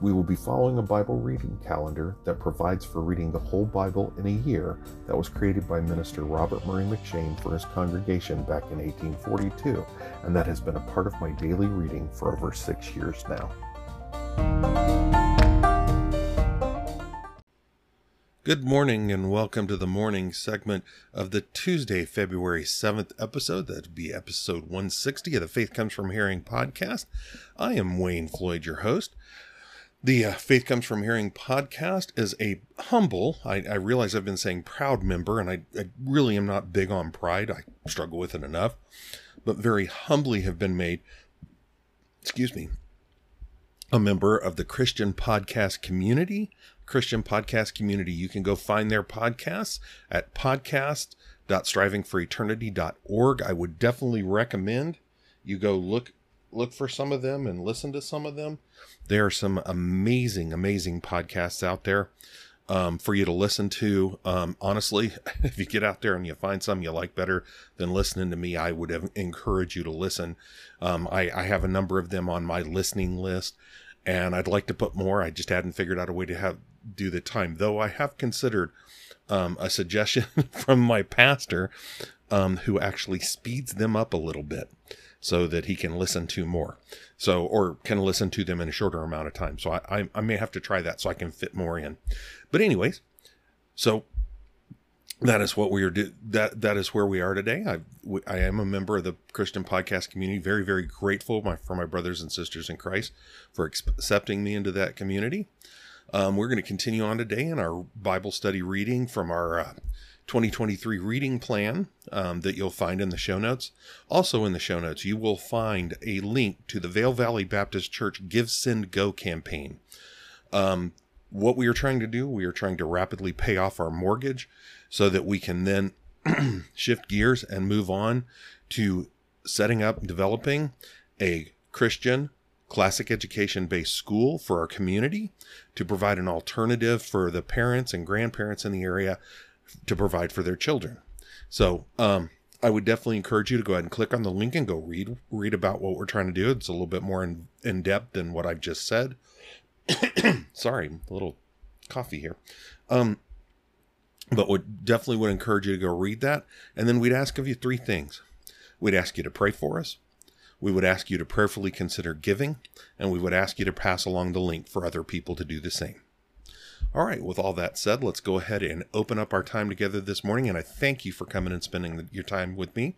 We will be following a Bible reading calendar that provides for reading the whole Bible in a year that was created by Minister Robert Murray M'Cheyne for his congregation back in 1842, and that has been a part of my daily reading for over six years now. Good morning and welcome to the morning segment of the Tuesday, February 7th episode. That'd be episode 160 of the Faith Comes From Hearing podcast. I am Wayne Floyd, your host. The uh, Faith Comes From Hearing podcast is a humble, I, I realize I've been saying proud member, and I, I, really am not big on pride. I struggle with it enough, but very humbly have been made, excuse me, a member of the Christian podcast community. Christian podcast community. You can go find their podcasts at podcast.strivingforeternity.org. I would definitely recommend you go look look for some of them and listen to some of them. There are some amazing, amazing podcasts out there um, for you to listen to. Um, honestly, if you get out there and you find some you like better than listening to me, I would encourage you to listen. Um, I, I have a number of them on my listening list, and I'd like to put more. I just hadn't figured out a way to have do the time, though. I have considered um, a suggestion from my pastor um, who actually speeds them up a little bit so that he can listen to more. So, or can listen to them in a shorter amount of time. So I, I, I may have to try that so I can fit more in. But anyways, so that is what we are do that that is where we are today i i am a member of the christian podcast community very very grateful my, for my brothers and sisters in christ for accepting me into that community um, we're going to continue on today in our bible study reading from our uh, 2023 reading plan um, that you'll find in the show notes. Also, in the show notes, you will find a link to the Vale Valley Baptist Church Give Send Go campaign. Um, what we are trying to do, we are trying to rapidly pay off our mortgage so that we can then shift gears and move on to setting up and developing a Christian classic education based school for our community to provide an alternative for the parents and grandparents in the area to provide for their children. So, um, I would definitely encourage you to go ahead and click on the link and go read read about what we're trying to do. It's a little bit more in, in depth than what I've just said. Sorry, a little coffee here. Um, but would definitely would encourage you to go read that. And then we'd ask of you three things. We'd ask you to pray for us. We would ask you to prayerfully consider giving, and we would ask you to pass along the link for other people to do the same. All right, with all that said, let's go ahead and open up our time together this morning. And I thank you for coming and spending your time with me.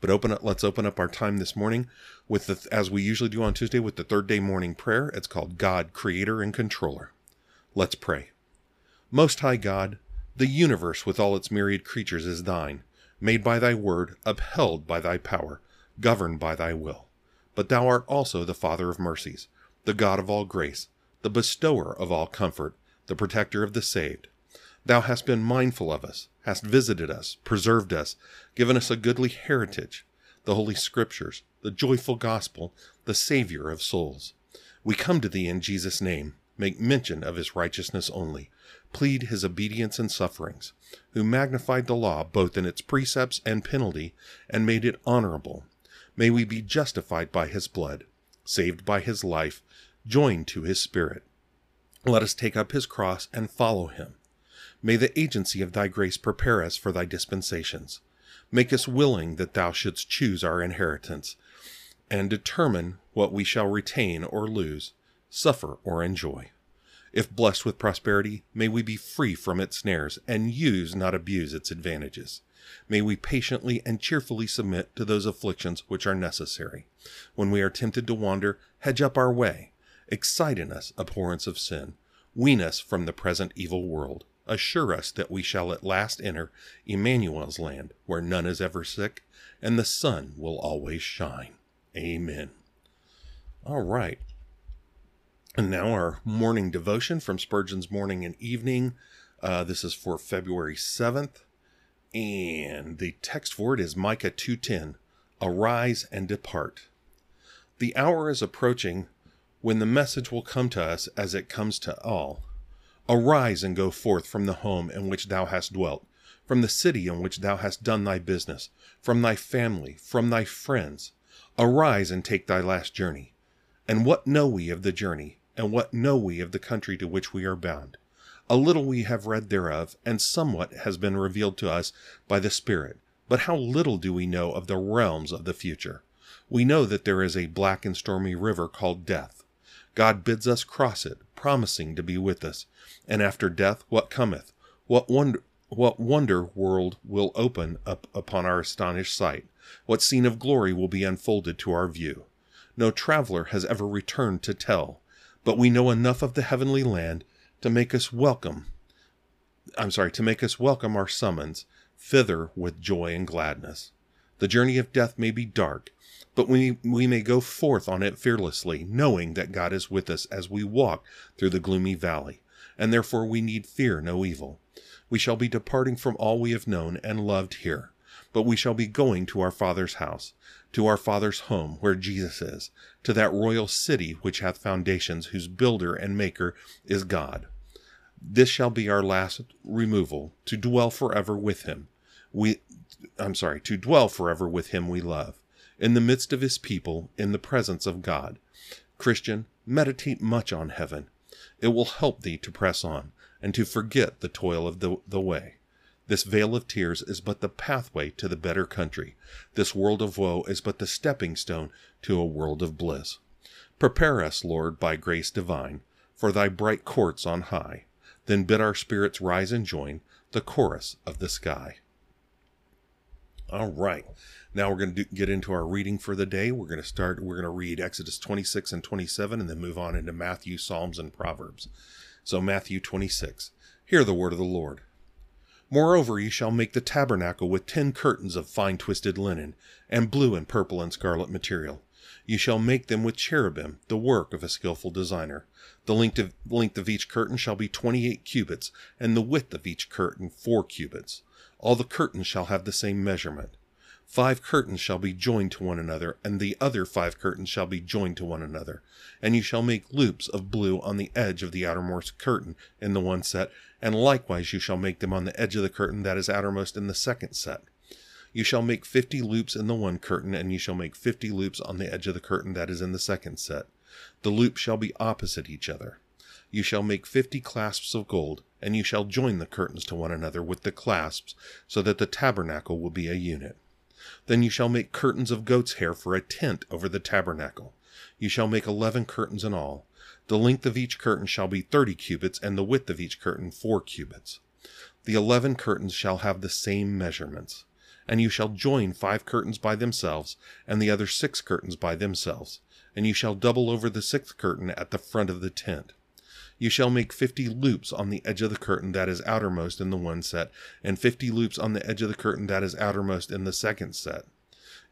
But open up, let's open up our time this morning with the, as we usually do on Tuesday, with the third day morning prayer. It's called God, Creator and Controller. Let's pray. Most High God, the universe with all its myriad creatures is thine, made by thy word, upheld by thy power, governed by thy will. But thou art also the Father of mercies, the God of all grace, the bestower of all comfort the protector of the saved. Thou hast been mindful of us, hast visited us, preserved us, given us a goodly heritage, the holy scriptures, the joyful gospel, the Savior of souls. We come to thee in Jesus' name, make mention of his righteousness only, plead his obedience and sufferings, who magnified the law both in its precepts and penalty, and made it honorable. May we be justified by his blood, saved by his life, joined to his spirit let us take up his cross and follow him. May the agency of thy grace prepare us for thy dispensations. Make us willing that thou shouldst choose our inheritance, and determine what we shall retain or lose, suffer or enjoy. If blessed with prosperity, may we be free from its snares, and use, not abuse, its advantages. May we patiently and cheerfully submit to those afflictions which are necessary. When we are tempted to wander, hedge up our way Excite in us abhorrence of sin. Wean us from the present evil world. Assure us that we shall at last enter Emmanuel's land, where none is ever sick, and the sun will always shine. Amen. All right. And now our morning devotion from Spurgeon's Morning and Evening. Uh, this is for February 7th. And the text for it is Micah 2:10. Arise and depart. The hour is approaching when the message will come to us as it comes to all. Arise and go forth from the home in which thou hast dwelt, from the city in which thou hast done thy business, from thy family, from thy friends. Arise and take thy last journey. And what know we of the journey? And what know we of the country to which we are bound? A little we have read thereof, and somewhat has been revealed to us by the Spirit. But how little do we know of the realms of the future? We know that there is a black and stormy river called death. God bids us cross it, promising to be with us. And after death, what cometh? What wonder, what wonder world will open up upon our astonished sight? What scene of glory will be unfolded to our view? No traveler has ever returned to tell, but we know enough of the heavenly land to make us welcome. I'm sorry, to make us welcome our summons thither with joy and gladness. The journey of death may be dark, but we, we may go forth on it fearlessly, knowing that God is with us as we walk through the gloomy valley, and therefore we need fear no evil. We shall be departing from all we have known and loved here, but we shall be going to our Father's house, to our Father's home, where Jesus is, to that royal city which hath foundations, whose builder and maker is God. This shall be our last removal, to dwell forever with him. We, I'm sorry, to dwell forever with him we love, in the midst of his people, in the presence of God. Christian, meditate much on heaven. It will help thee to press on, and to forget the toil of the, the way. This vale of tears is but the pathway to the better country. This world of woe is but the stepping stone to a world of bliss. Prepare us, Lord, by grace divine, for thy bright courts on high. Then bid our spirits rise and join the chorus of the sky. All right. Now we're going to get into our reading for the day. We're going to start, we're going to read Exodus 26 and 27 and then move on into Matthew, Psalms, and Proverbs. So, Matthew 26. Hear the word of the Lord. Moreover, ye shall make the tabernacle with ten curtains of fine twisted linen, and blue and purple and scarlet material. You shall make them with cherubim, the work of a skilful designer. The length of, length of each curtain shall be twenty eight cubits, and the width of each curtain four cubits. All the curtains shall have the same measurement. Five curtains shall be joined to one another, and the other five curtains shall be joined to one another. And you shall make loops of blue on the edge of the outermost curtain in the one set, and likewise you shall make them on the edge of the curtain that is outermost in the second set. You shall make fifty loops in the one curtain, and you shall make fifty loops on the edge of the curtain that is in the second set. The loops shall be opposite each other. You shall make fifty clasps of gold, and you shall join the curtains to one another with the clasps, so that the tabernacle will be a unit. Then you shall make curtains of goat's hair for a tent over the tabernacle. You shall make eleven curtains in all. The length of each curtain shall be thirty cubits, and the width of each curtain four cubits. The eleven curtains shall have the same measurements. And you shall join five curtains by themselves, and the other six curtains by themselves. And you shall double over the sixth curtain at the front of the tent. You shall make fifty loops on the edge of the curtain that is outermost in the one set, and fifty loops on the edge of the curtain that is outermost in the second set.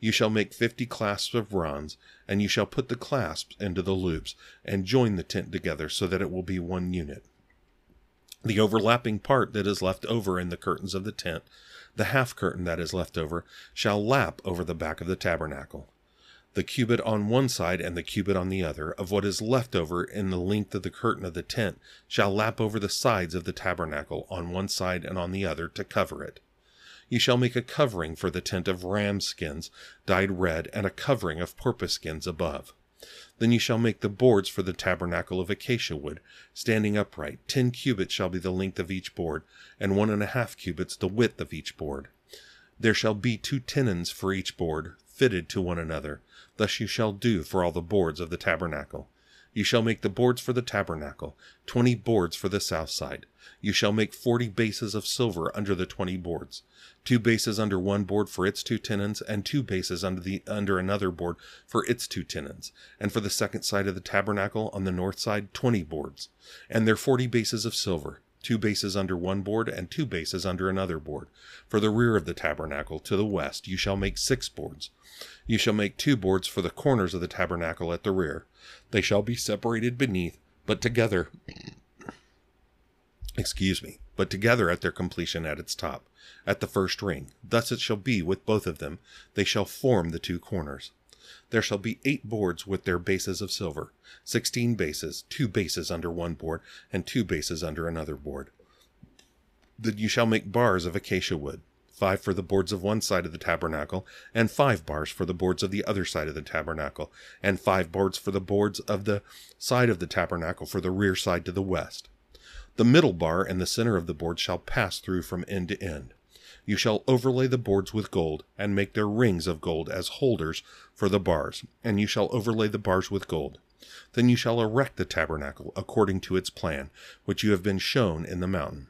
You shall make fifty clasps of bronze, and you shall put the clasps into the loops, and join the tent together so that it will be one unit. The overlapping part that is left over in the curtains of the tent, the half curtain that is left over, shall lap over the back of the tabernacle the cubit on one side and the cubit on the other, of what is left over in the length of the curtain of the tent, shall lap over the sides of the tabernacle on one side and on the other to cover it. You shall make a covering for the tent of ram skins dyed red, and a covering of porpoise skins above. Then you shall make the boards for the tabernacle of acacia wood, standing upright. Ten cubits shall be the length of each board, and one and a half cubits the width of each board. There shall be two tenons for each board, fitted to one another. Thus you shall do for all the boards of the tabernacle. You shall make the boards for the tabernacle, twenty boards for the south side. You shall make forty bases of silver under the twenty boards, two bases under one board for its two tenons, and two bases under the under another board for its two tenons. And for the second side of the tabernacle on the north side, twenty boards, and their forty bases of silver, two bases under one board and two bases under another board. For the rear of the tabernacle to the west you shall make six boards. You shall make two boards for the corners of the tabernacle at the rear. They shall be separated beneath, but together. Excuse me. but together at their completion at its top, at the first ring. Thus it shall be with both of them. They shall form the two corners. There shall be eight boards with their bases of silver, sixteen bases, two bases under one board, and two bases under another board. Then you shall make bars of acacia wood, five for the boards of one side of the tabernacle, and five bars for the boards of the other side of the tabernacle, and five boards for the boards of the side of the tabernacle for the rear side to the west. The middle bar and the center of the board shall pass through from end to end. You shall overlay the boards with gold, and make their rings of gold as holders for the bars, and you shall overlay the bars with gold. Then you shall erect the tabernacle according to its plan, which you have been shown in the mountain.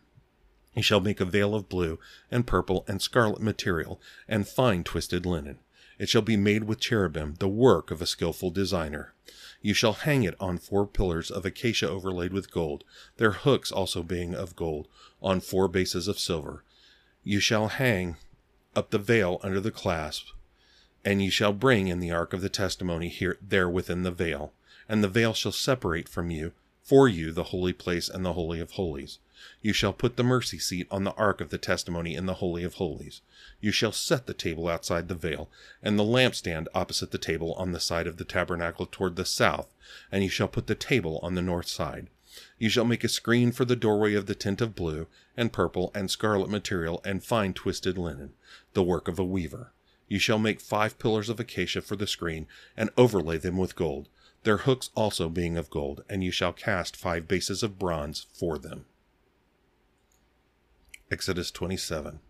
You shall make a veil of blue, and purple, and scarlet material, and fine twisted linen. It shall be made with cherubim, the work of a skilful designer. You shall hang it on four pillars of acacia overlaid with gold, their hooks also being of gold, on four bases of silver. You shall hang up the veil under the clasp, and you shall bring in the ark of the testimony here there within the veil, and the veil shall separate from you for you the holy place and the holy of holies. You shall put the mercy seat on the ark of the testimony in the holy of holies. You shall set the table outside the veil, and the lampstand opposite the table on the side of the tabernacle toward the south, and you shall put the table on the north side. You shall make a screen for the doorway of the tent of blue, and purple, and scarlet material, and fine twisted linen, the work of a weaver. You shall make five pillars of acacia for the screen, and overlay them with gold, their hooks also being of gold, and you shall cast five bases of bronze for them. Exodus 27.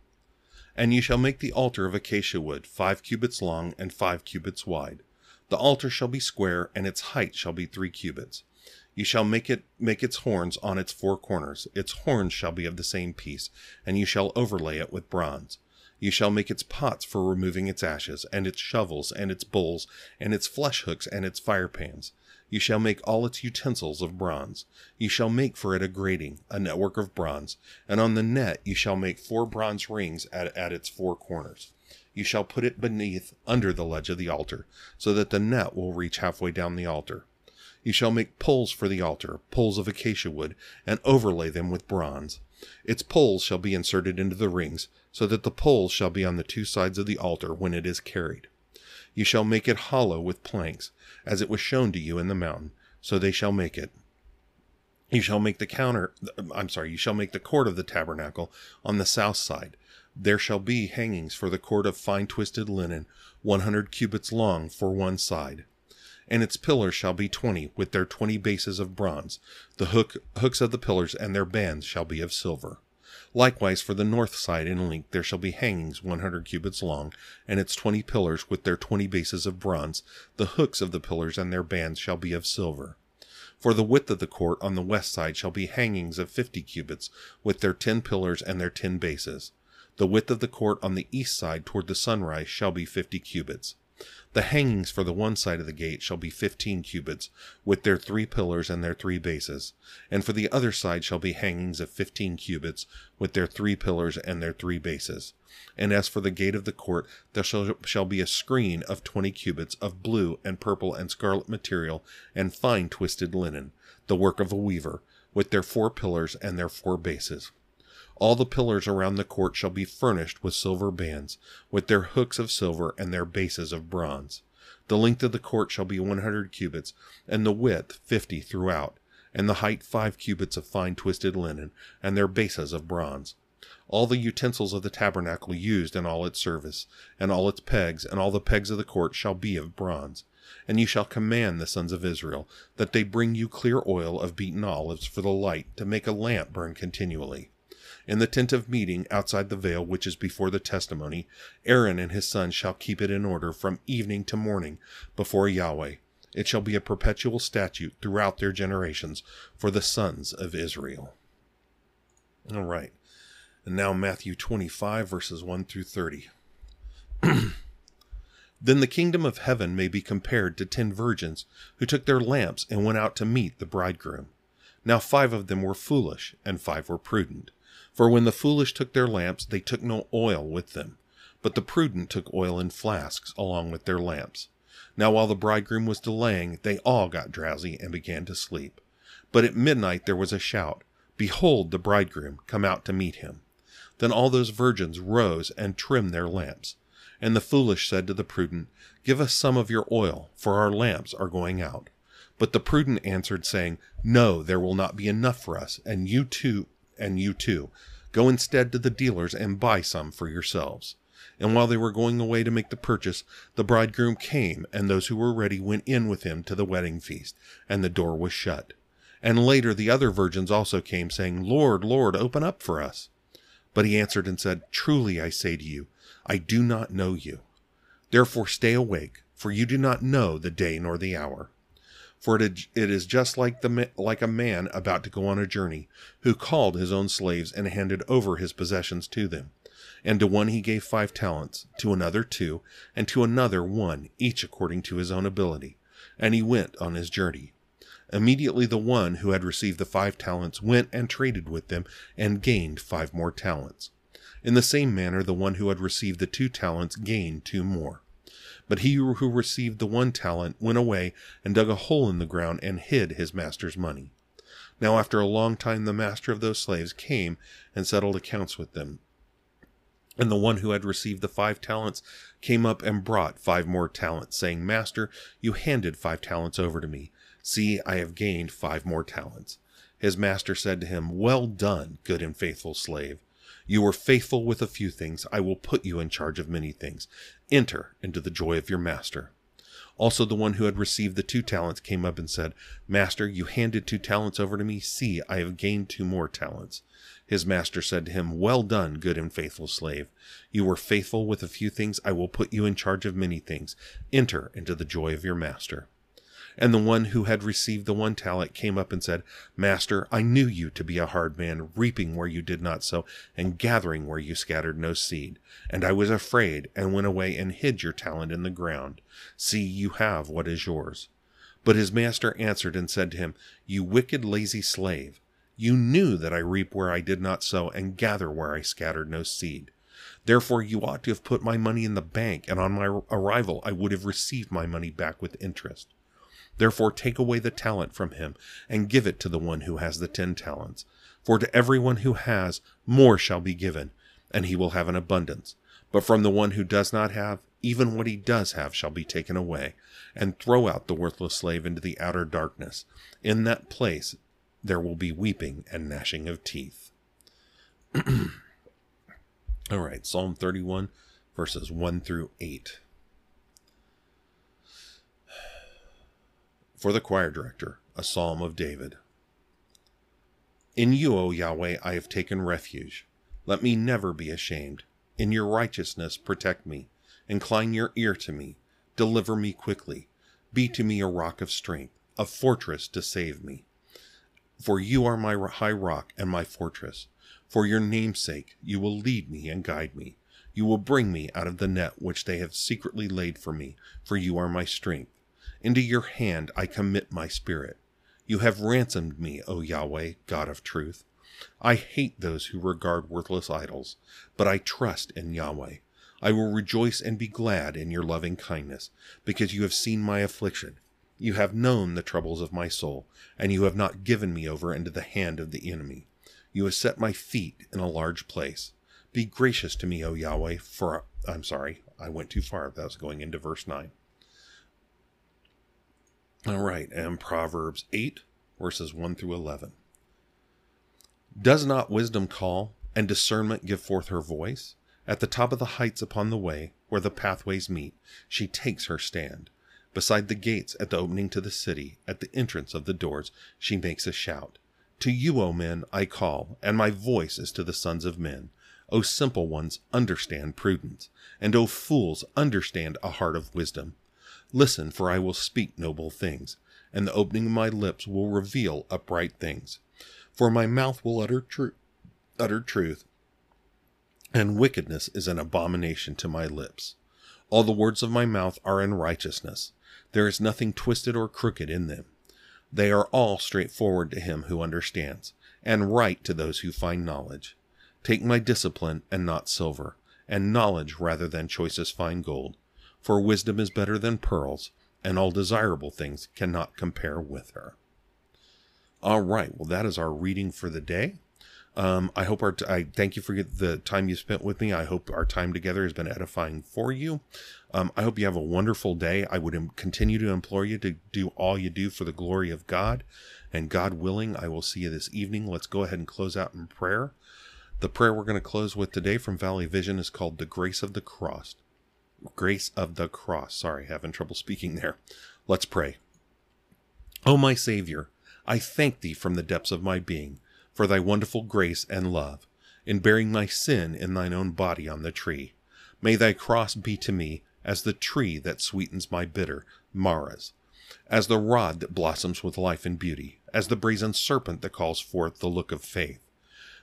And you shall make the altar of acacia wood, five cubits long and five cubits wide. The altar shall be square, and its height shall be three cubits. You shall make it make its horns on its four corners. Its horns shall be of the same piece, and you shall overlay it with bronze. You shall make its pots for removing its ashes, and its shovels, and its bowls, and its flesh hooks, and its fire pans. You shall make all its utensils of bronze. You shall make for it a grating, a network of bronze, and on the net you shall make four bronze rings at, at its four corners. You shall put it beneath, under the ledge of the altar, so that the net will reach halfway down the altar. You shall make poles for the altar, poles of acacia wood, and overlay them with bronze. Its poles shall be inserted into the rings, so that the poles shall be on the two sides of the altar when it is carried. You shall make it hollow with planks, as it was shown to you in the mountain, so they shall make it. You shall make the counter, I'm sorry, you shall make the court of the tabernacle on the south side. There shall be hangings for the court of fine twisted linen, 100 cubits long for one side and its pillars shall be twenty, with their twenty bases of bronze. The hook, hooks of the pillars and their bands shall be of silver. Likewise, for the north side in length there shall be hangings one hundred cubits long, and its twenty pillars with their twenty bases of bronze. The hooks of the pillars and their bands shall be of silver. For the width of the court on the west side shall be hangings of fifty cubits, with their ten pillars and their ten bases. The width of the court on the east side toward the sunrise shall be fifty cubits. The hangings for the one side of the gate shall be fifteen cubits, with their three pillars and their three bases, and for the other side shall be hangings of fifteen cubits, with their three pillars and their three bases. And as for the gate of the court, there shall, shall be a screen of twenty cubits of blue and purple and scarlet material and fine twisted linen, the work of a weaver, with their four pillars and their four bases. All the pillars around the court shall be furnished with silver bands, with their hooks of silver and their bases of bronze. The length of the court shall be one hundred cubits, and the width fifty throughout, and the height five cubits of fine twisted linen, and their bases of bronze. All the utensils of the tabernacle used in all its service, and all its pegs, and all the pegs of the court shall be of bronze. And you shall command the sons of Israel that they bring you clear oil of beaten olives for the light, to make a lamp burn continually. In the tent of meeting outside the veil which is before the testimony, Aaron and his sons shall keep it in order from evening to morning before Yahweh. It shall be a perpetual statute throughout their generations for the sons of Israel. All right. And now Matthew 25, verses 1 through 30. then the kingdom of heaven may be compared to ten virgins who took their lamps and went out to meet the bridegroom. Now five of them were foolish, and five were prudent. For when the foolish took their lamps, they took no oil with them, but the prudent took oil in flasks along with their lamps. Now while the bridegroom was delaying, they all got drowsy and began to sleep. But at midnight there was a shout, Behold, the bridegroom come out to meet him. Then all those virgins rose and trimmed their lamps. And the foolish said to the prudent, Give us some of your oil, for our lamps are going out. But the prudent answered, saying, No, there will not be enough for us, and you too, and you too. Go instead to the dealers and buy some for yourselves. And while they were going away to make the purchase, the bridegroom came, and those who were ready went in with him to the wedding feast, and the door was shut. And later the other virgins also came, saying, Lord, Lord, open up for us. But he answered and said, Truly I say to you, I do not know you. Therefore stay awake, for you do not know the day nor the hour. For it is just like the like a man about to go on a journey, who called his own slaves and handed over his possessions to them. And to one he gave five talents, to another two, and to another one, each according to his own ability. And he went on his journey. Immediately the one who had received the five talents went and traded with them, and gained five more talents. In the same manner, the one who had received the two talents gained two more. But he who received the one talent went away and dug a hole in the ground and hid his master's money. Now, after a long time, the master of those slaves came and settled accounts with them. And the one who had received the five talents came up and brought five more talents, saying, Master, you handed five talents over to me. See, I have gained five more talents. His master said to him, Well done, good and faithful slave. You were faithful with a few things. I will put you in charge of many things. Enter into the joy of your master. Also, the one who had received the two talents came up and said, Master, you handed two talents over to me. See, I have gained two more talents. His master said to him, Well done, good and faithful slave. You were faithful with a few things. I will put you in charge of many things. Enter into the joy of your master. And the one who had received the one talent came up and said, Master, I knew you to be a hard man, reaping where you did not sow, and gathering where you scattered no seed. And I was afraid, and went away and hid your talent in the ground. See, you have what is yours. But his master answered and said to him, You wicked, lazy slave. You knew that I reap where I did not sow, and gather where I scattered no seed. Therefore, you ought to have put my money in the bank, and on my arrival I would have received my money back with interest. Therefore, take away the talent from him, and give it to the one who has the ten talents. For to everyone who has, more shall be given, and he will have an abundance. But from the one who does not have, even what he does have shall be taken away. And throw out the worthless slave into the outer darkness. In that place there will be weeping and gnashing of teeth. All right, Psalm 31, verses 1 through 8. For the choir director, a psalm of David. In you, O Yahweh, I have taken refuge. Let me never be ashamed. In your righteousness, protect me. Incline your ear to me. Deliver me quickly. Be to me a rock of strength, a fortress to save me. For you are my high rock and my fortress. For your name's sake, you will lead me and guide me. You will bring me out of the net which they have secretly laid for me, for you are my strength. Into your hand I commit my spirit. You have ransomed me, O Yahweh, God of truth. I hate those who regard worthless idols, but I trust in Yahweh. I will rejoice and be glad in your loving kindness, because you have seen my affliction you have known the troubles of my soul, and you have not given me over into the hand of the enemy. You have set my feet in a large place. Be gracious to me, O Yahweh, for I'm sorry, I went too far. That was going into verse 9. All right, and Proverbs 8, verses 1 through 11. Does not wisdom call, and discernment give forth her voice? At the top of the heights upon the way, where the pathways meet, she takes her stand. Beside the gates at the opening to the city, at the entrance of the doors, she makes a shout. To you, O men, I call, and my voice is to the sons of men. O simple ones, understand prudence, and O fools, understand a heart of wisdom. Listen, for I will speak noble things, and the opening of my lips will reveal upright things. For my mouth will utter, tru- utter truth, and wickedness is an abomination to my lips. All the words of my mouth are in righteousness. There is nothing twisted or crooked in them. They are all straightforward to him who understands, and right to those who find knowledge. Take my discipline and not silver, and knowledge rather than choicest fine gold. For wisdom is better than pearls, and all desirable things cannot compare with her. All right. Well, that is our reading for the day. Um, I hope our t- I thank you for the time you spent with me. I hope our time together has been edifying for you. Um, I hope you have a wonderful day. I would Im- continue to implore you to do all you do for the glory of God, and God willing, I will see you this evening. Let's go ahead and close out in prayer. The prayer we're going to close with today from Valley Vision is called "The Grace of the Cross." Grace of the Cross. Sorry, having trouble speaking there. Let's pray. O my Savior, I thank Thee from the depths of my being for thy wonderful grace and love, in bearing my sin in thine own body on the tree. May thy cross be to me as the tree that sweetens my bitter Marahs, as the rod that blossoms with life and beauty, as the brazen serpent that calls forth the look of faith.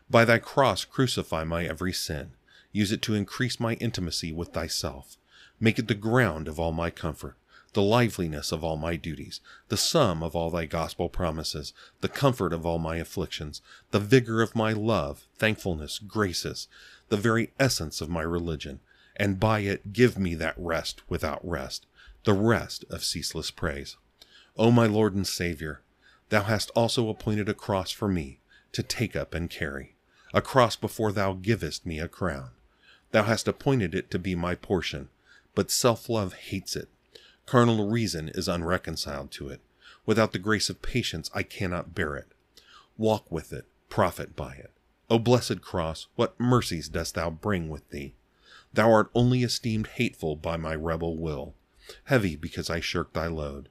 By thy cross crucify my every sin. Use it to increase my intimacy with thyself. Make it the ground of all my comfort the liveliness of all my duties, the sum of all thy gospel promises, the comfort of all my afflictions, the vigor of my love, thankfulness, graces, the very essence of my religion, and by it give me that rest without rest, the rest of ceaseless praise. O my Lord and Saviour, thou hast also appointed a cross for me to take up and carry, a cross before thou givest me a crown. Thou hast appointed it to be my portion, but self love hates it Carnal reason is unreconciled to it. Without the grace of patience, I cannot bear it. Walk with it, profit by it. O blessed cross, what mercies dost thou bring with thee? Thou art only esteemed hateful by my rebel will, heavy because I shirk thy load.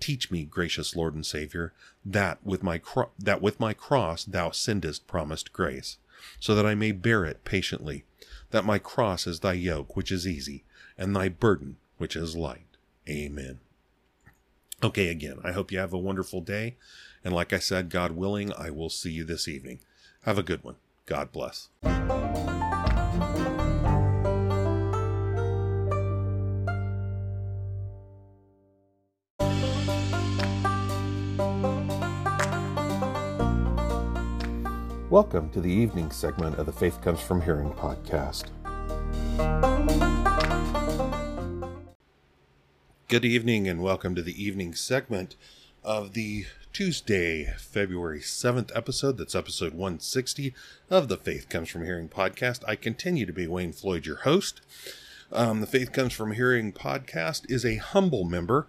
Teach me, gracious Lord and Savior, that with my cro- that with my cross thou sendest promised grace, so that I may bear it patiently. That my cross is thy yoke, which is easy, and thy burden, which is light. Amen. Okay, again, I hope you have a wonderful day. And like I said, God willing, I will see you this evening. Have a good one. God bless. Welcome to the evening segment of the Faith Comes From Hearing podcast. Good evening and welcome to the evening segment of the Tuesday, February 7th episode. That's episode 160 of the Faith Comes From Hearing podcast. I continue to be Wayne Floyd, your host. Um, the Faith Comes From Hearing podcast is a humble member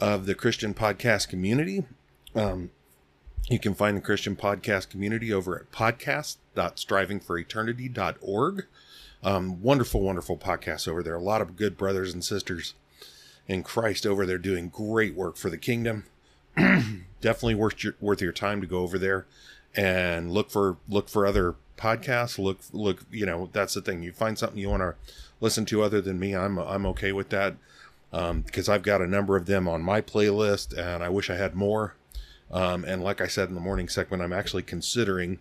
of the Christian podcast community. Um, you can find the Christian podcast community over at podcast.strivingforeternity.org. Um, wonderful, wonderful podcasts over there. A lot of good brothers and sisters in Christ over there doing great work for the kingdom. Definitely worth your, worth your time to go over there and look for look for other podcasts. Look look you know that's the thing. You find something you want to listen to other than me. I'm I'm okay with that um, because I've got a number of them on my playlist, and I wish I had more. Um, and like I said in the morning segment, I'm actually considering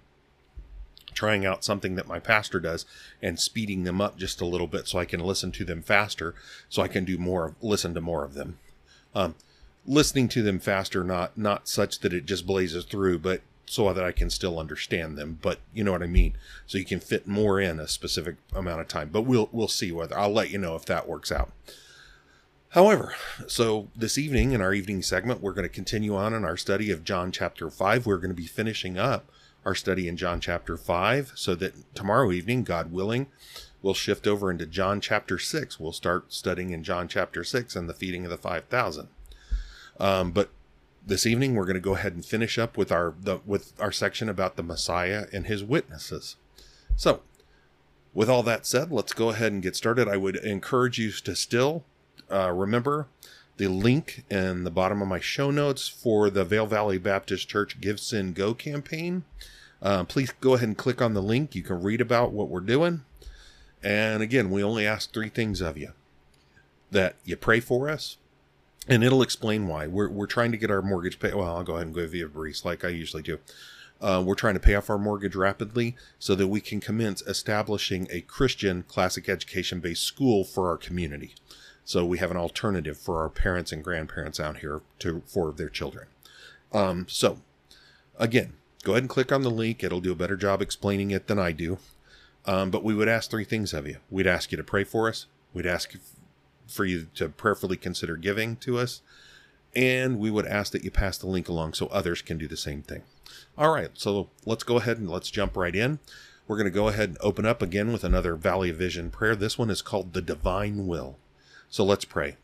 trying out something that my pastor does and speeding them up just a little bit so I can listen to them faster, so I can do more, listen to more of them. Um, listening to them faster, not not such that it just blazes through, but so that I can still understand them. But you know what I mean. So you can fit more in a specific amount of time. But we'll we'll see whether I'll let you know if that works out. However, so this evening in our evening segment, we're going to continue on in our study of John chapter 5. We're going to be finishing up our study in John chapter 5, so that tomorrow evening, God willing, we'll shift over into John chapter 6. We'll start studying in John chapter 6 and the feeding of the 5,000. Um, but this evening we're going to go ahead and finish up with our the, with our section about the Messiah and his witnesses. So, with all that said, let's go ahead and get started. I would encourage you to still uh, remember the link in the bottom of my show notes for the Vale Valley Baptist Church Give Send Go campaign. Uh, please go ahead and click on the link. You can read about what we're doing. And again, we only ask three things of you that you pray for us, and it'll explain why. We're, we're trying to get our mortgage paid. Well, I'll go ahead and give you a brief like I usually do. Uh, we're trying to pay off our mortgage rapidly so that we can commence establishing a Christian classic education based school for our community. So we have an alternative for our parents and grandparents out here to for their children. Um, so again, go ahead and click on the link. It'll do a better job explaining it than I do. Um, but we would ask three things of you. We'd ask you to pray for us. We'd ask for you to prayerfully consider giving to us. And we would ask that you pass the link along so others can do the same thing. All right, so let's go ahead and let's jump right in. We're going to go ahead and open up again with another Valley of Vision prayer. This one is called the Divine Will. So let's pray.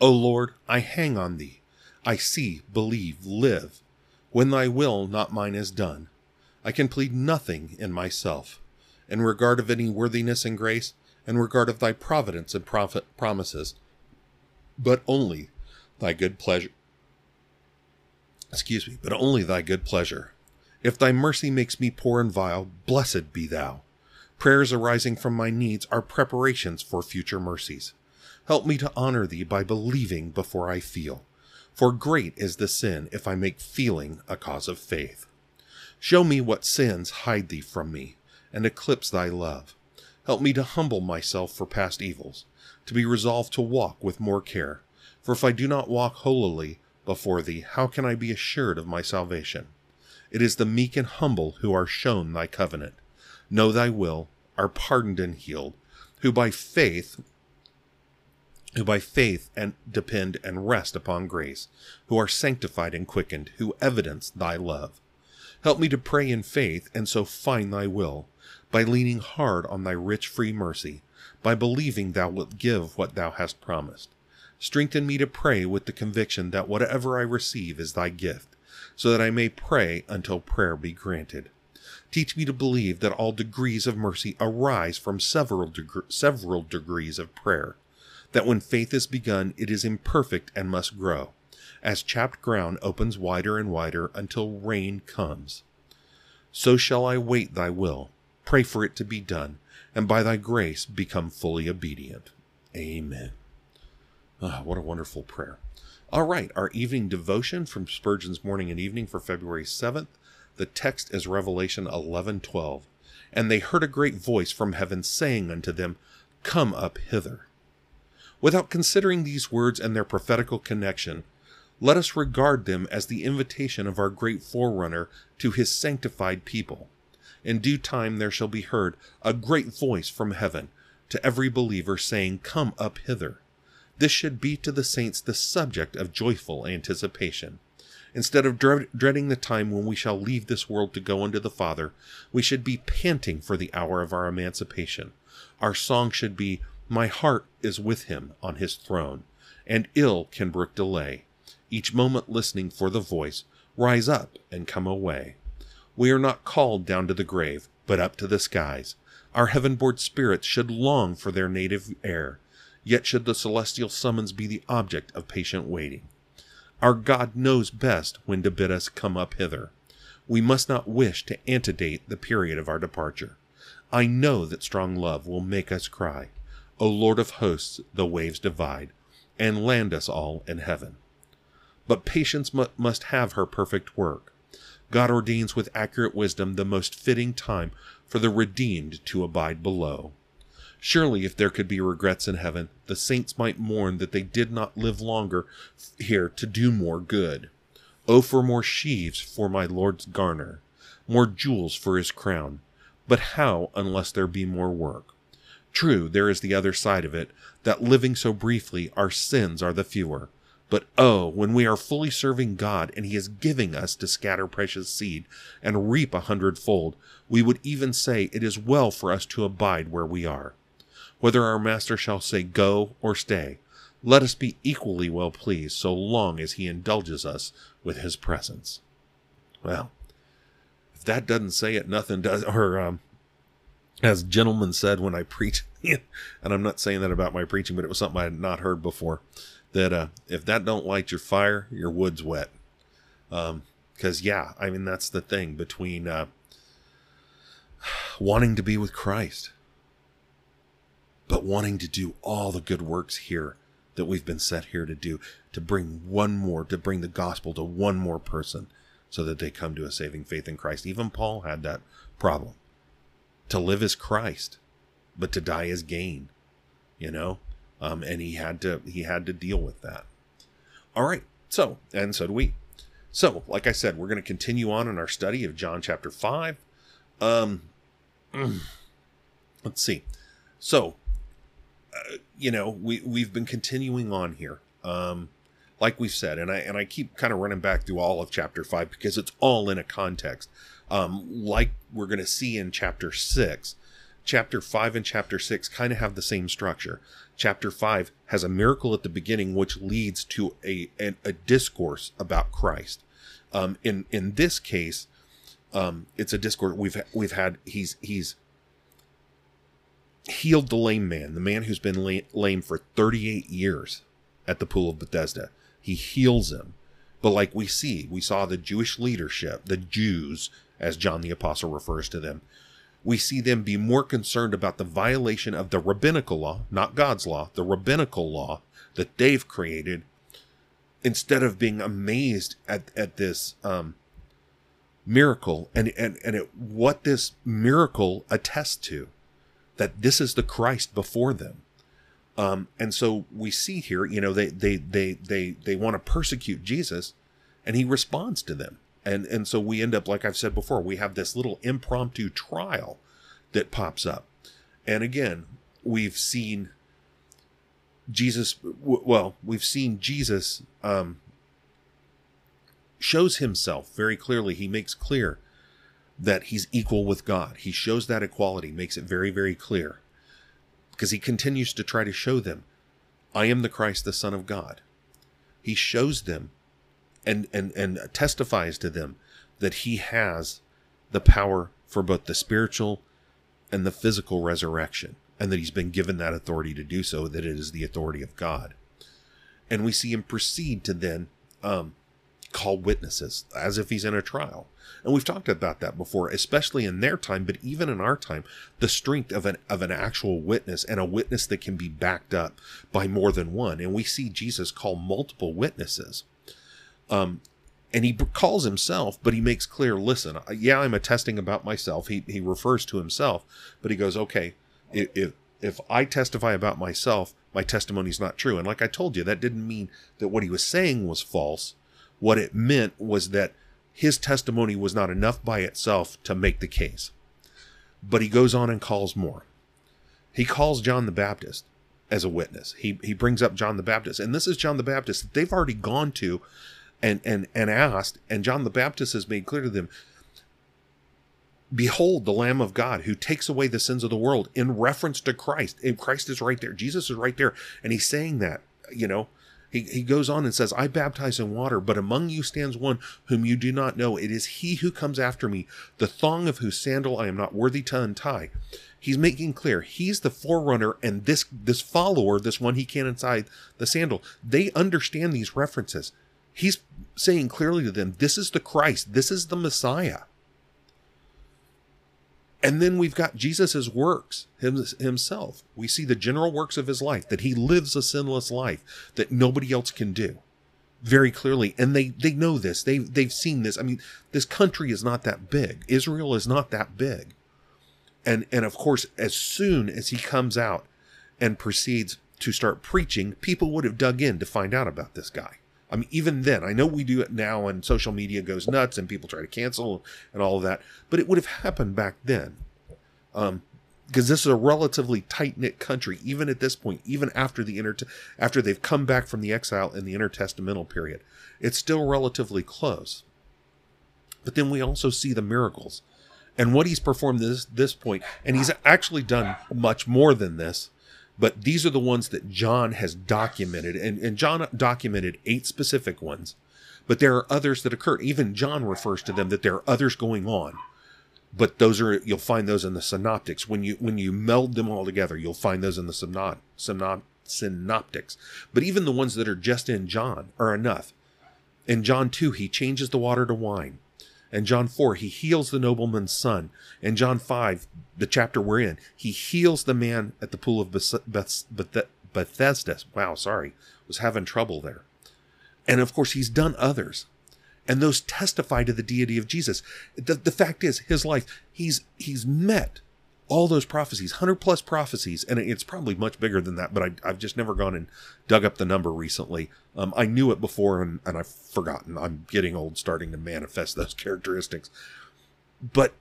O Lord, I hang on thee. I see, believe, live. When thy will, not mine, is done, I can plead nothing in myself. In regard of any worthiness and grace, in regard of thy providence and prophet promises, but only thy good pleasure. Excuse me, but only thy good pleasure. If thy mercy makes me poor and vile, blessed be thou. Prayers arising from my needs are preparations for future mercies. Help me to honor thee by believing before I feel. For great is the sin if I make feeling a cause of faith. Show me what sins hide thee from me, and eclipse thy love. Help me to humble myself for past evils, to be resolved to walk with more care. For if I do not walk holily before thee, how can I be assured of my salvation? It is the meek and humble who are shown thy covenant, know thy will, are pardoned and healed, who by faith who by faith and depend and rest upon grace, who are sanctified and quickened, who evidence thy love. Help me to pray in faith and so find thy will, by leaning hard on thy rich free mercy, by believing thou wilt give what thou hast promised. Strengthen me to pray with the conviction that whatever I receive is thy gift, so that I may pray until prayer be granted. Teach me to believe that all degrees of mercy arise from several, deg- several degrees of prayer, that when faith is begun, it is imperfect and must grow, as chapped ground opens wider and wider until rain comes. So shall I wait thy will, pray for it to be done, and by thy grace become fully obedient. Amen. Ah, what a wonderful prayer. All right, our evening devotion from Spurgeon's Morning and Evening for February 7th. The text is Revelation 11:12. And they heard a great voice from heaven saying unto them, Come up hither. Without considering these words and their prophetical connection, let us regard them as the invitation of our great forerunner to his sanctified people. In due time there shall be heard a great voice from heaven to every believer saying, Come up hither. This should be to the saints the subject of joyful anticipation. Instead of dreading the time when we shall leave this world to go unto the Father, we should be panting for the hour of our emancipation. Our song should be, My heart is with him on his throne, and ill can brook delay. Each moment listening for the voice, Rise up and come away. We are not called down to the grave, but up to the skies. Our heaven born spirits should long for their native air yet should the celestial summons be the object of patient waiting. Our God knows best when to bid us come up hither. We must not wish to antedate the period of our departure. I know that strong love will make us cry, O Lord of hosts, the waves divide, and land us all in heaven. But patience must have her perfect work. God ordains with accurate wisdom the most fitting time for the redeemed to abide below. Surely, if there could be regrets in heaven, the saints might mourn that they did not live longer here to do more good. Oh, for more sheaves for my Lord's garner, more jewels for his crown. But how unless there be more work? True, there is the other side of it, that living so briefly, our sins are the fewer. But oh, when we are fully serving God and He is giving us to scatter precious seed and reap a hundredfold, we would even say it is well for us to abide where we are whether our master shall say go or stay. Let us be equally well pleased so long as he indulges us with his presence. Well, if that doesn't say it, nothing does. Or, um, as gentlemen said when I preach, and I'm not saying that about my preaching, but it was something I had not heard before. That uh, if that don't light your fire, your wood's wet. Um, because yeah, I mean that's the thing between uh, wanting to be with Christ but wanting to do all the good works here that we've been set here to do, to bring one more, to bring the gospel to one more person so that they come to a saving faith in Christ. Even Paul had that problem. To live as Christ, but to die as gain, you know? Um, and he had to he had to deal with that. All right. So, and so do we. So, like I said, we're going to continue on in our study of John chapter 5. Um let's see. So, you know, we we've been continuing on here. Um, like we've said, and I and I keep kind of running back through all of chapter five because it's all in a context. Um, like we're going to see in chapter six, chapter five and chapter six kind of have the same structure. Chapter five has a miracle at the beginning, which leads to a a, a discourse about Christ. Um, in in this case, um, it's a discourse we've we've had. He's he's healed the lame man, the man who's been lame for 38 years at the pool of Bethesda. He heals him. But like we see, we saw the Jewish leadership, the Jews, as John the Apostle refers to them, we see them be more concerned about the violation of the rabbinical law, not God's law, the rabbinical law that they've created, instead of being amazed at, at this um, miracle and, and, and it, what this miracle attests to that this is the Christ before them. Um, and so we see here, you know, they they they they they want to persecute Jesus, and he responds to them. And and so we end up, like I've said before, we have this little impromptu trial that pops up. And again, we've seen Jesus. Well, we've seen Jesus um, shows himself very clearly. He makes clear that he's equal with God. He shows that equality, makes it very, very clear. Because he continues to try to show them, I am the Christ, the Son of God. He shows them and, and, and testifies to them that he has the power for both the spiritual and the physical resurrection, and that he's been given that authority to do so, that it is the authority of God. And we see him proceed to then um, call witnesses as if he's in a trial. And we've talked about that before, especially in their time, but even in our time, the strength of an of an actual witness and a witness that can be backed up by more than one. And we see Jesus call multiple witnesses. Um, and he calls himself, but he makes clear, listen, yeah, I'm attesting about myself. He he refers to himself, but he goes, okay, if if I testify about myself, my testimony is not true. And like I told you, that didn't mean that what he was saying was false. What it meant was that his testimony was not enough by itself to make the case. But he goes on and calls more. He calls John the Baptist as a witness. He he brings up John the Baptist, and this is John the Baptist that they've already gone to and and and asked, and John the Baptist has made clear to them, Behold the Lamb of God who takes away the sins of the world in reference to Christ. And Christ is right there. Jesus is right there. And he's saying that, you know, he, he goes on and says, I baptize in water, but among you stands one whom you do not know. It is he who comes after me, the thong of whose sandal I am not worthy to untie. He's making clear he's the forerunner, and this this follower, this one he can't untie the sandal, they understand these references. He's saying clearly to them, This is the Christ, this is the Messiah. And then we've got Jesus' works himself. We see the general works of his life, that he lives a sinless life that nobody else can do very clearly. And they, they know this. They, they've seen this. I mean, this country is not that big. Israel is not that big. And, and of course, as soon as he comes out and proceeds to start preaching, people would have dug in to find out about this guy. I mean, even then, I know we do it now and social media goes nuts and people try to cancel and all of that, but it would have happened back then. Um, because this is a relatively tight knit country, even at this point, even after the inter after they've come back from the exile in the intertestamental period, it's still relatively close. But then we also see the miracles, and what he's performed this this point, and he's actually done much more than this but these are the ones that John has documented, and, and John documented eight specific ones. But there are others that occur. Even John refers to them that there are others going on. But those are you'll find those in the synoptics. When you when you meld them all together, you'll find those in the synop, synop, synoptics. But even the ones that are just in John are enough. In John 2, he changes the water to wine. In John 4, he heals the nobleman's son. And John 5, the chapter we're in, he heals the man at the pool of Beth- Beth- Beth- Bethesda. Wow, sorry, was having trouble there. And of course, he's done others. And those testify to the deity of Jesus. The, the fact is, his life, he's he's met all those prophecies, 100 plus prophecies, and it's probably much bigger than that, but I, have just never gone and dug up the number recently. Um, I knew it before and, and I've forgotten. I'm getting old, starting to manifest those characteristics. But,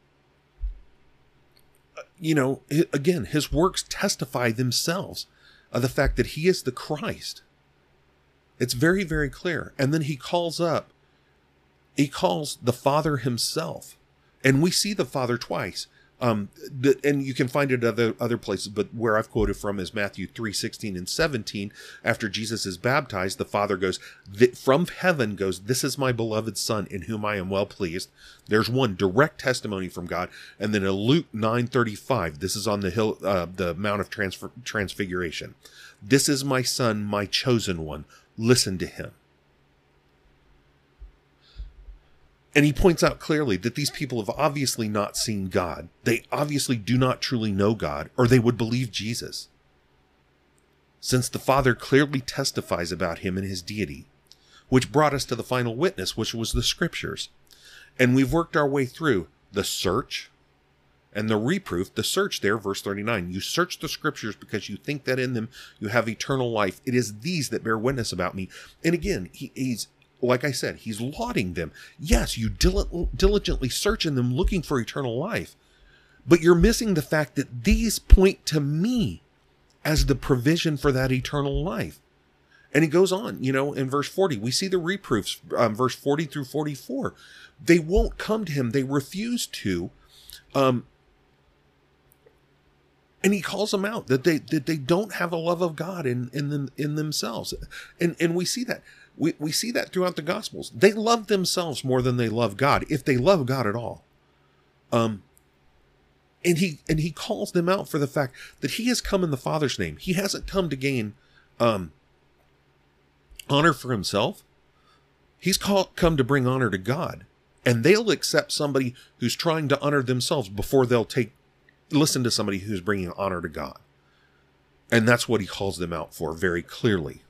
uh, you know, again, his works testify themselves of the fact that he is the Christ. It's very, very clear. And then he calls up, he calls the Father himself. And we see the Father twice. Um, and you can find it other other places, but where I've quoted from is Matthew three sixteen and seventeen. After Jesus is baptized, the Father goes from heaven goes, "This is my beloved Son, in whom I am well pleased." There's one direct testimony from God, and then in Luke nine thirty five, this is on the hill, uh, the Mount of Transfiguration. This is my Son, my chosen one. Listen to him. And he points out clearly that these people have obviously not seen God. They obviously do not truly know God, or they would believe Jesus. Since the Father clearly testifies about him and his deity, which brought us to the final witness, which was the Scriptures. And we've worked our way through the search and the reproof. The search there, verse 39 you search the Scriptures because you think that in them you have eternal life. It is these that bear witness about me. And again, he, he's like I said, he's lauding them. Yes, you dil- diligently search in them looking for eternal life, but you're missing the fact that these point to me as the provision for that eternal life. And he goes on, you know, in verse 40, we see the reproofs, um, verse 40 through 44. They won't come to him, they refuse to. Um, and he calls them out that they that they don't have a love of God in in them in themselves, and and we see that we, we see that throughout the Gospels. They love themselves more than they love God, if they love God at all. Um, and he and he calls them out for the fact that he has come in the Father's name. He hasn't come to gain um, honor for himself. He's called, come to bring honor to God, and they'll accept somebody who's trying to honor themselves before they'll take listen to somebody who's bringing honor to God. And that's what he calls them out for very clearly.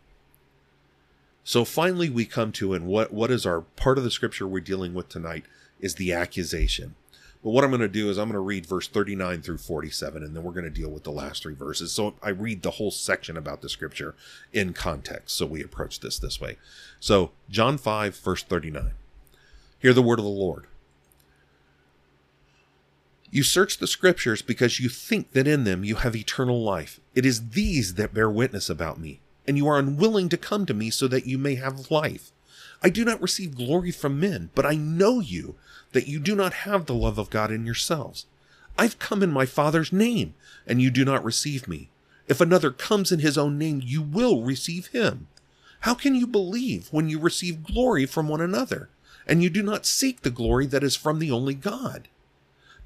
So finally, we come to, and what, what is our part of the scripture we're dealing with tonight is the accusation. But what I'm going to do is I'm going to read verse 39 through 47, and then we're going to deal with the last three verses. So I read the whole section about the scripture in context. So we approach this this way. So, John 5, verse 39. Hear the word of the Lord. You search the scriptures because you think that in them you have eternal life. It is these that bear witness about me and you are unwilling to come to me so that you may have life. I do not receive glory from men, but I know you, that you do not have the love of God in yourselves. I've come in my Father's name, and you do not receive me. If another comes in his own name, you will receive him. How can you believe when you receive glory from one another, and you do not seek the glory that is from the only God?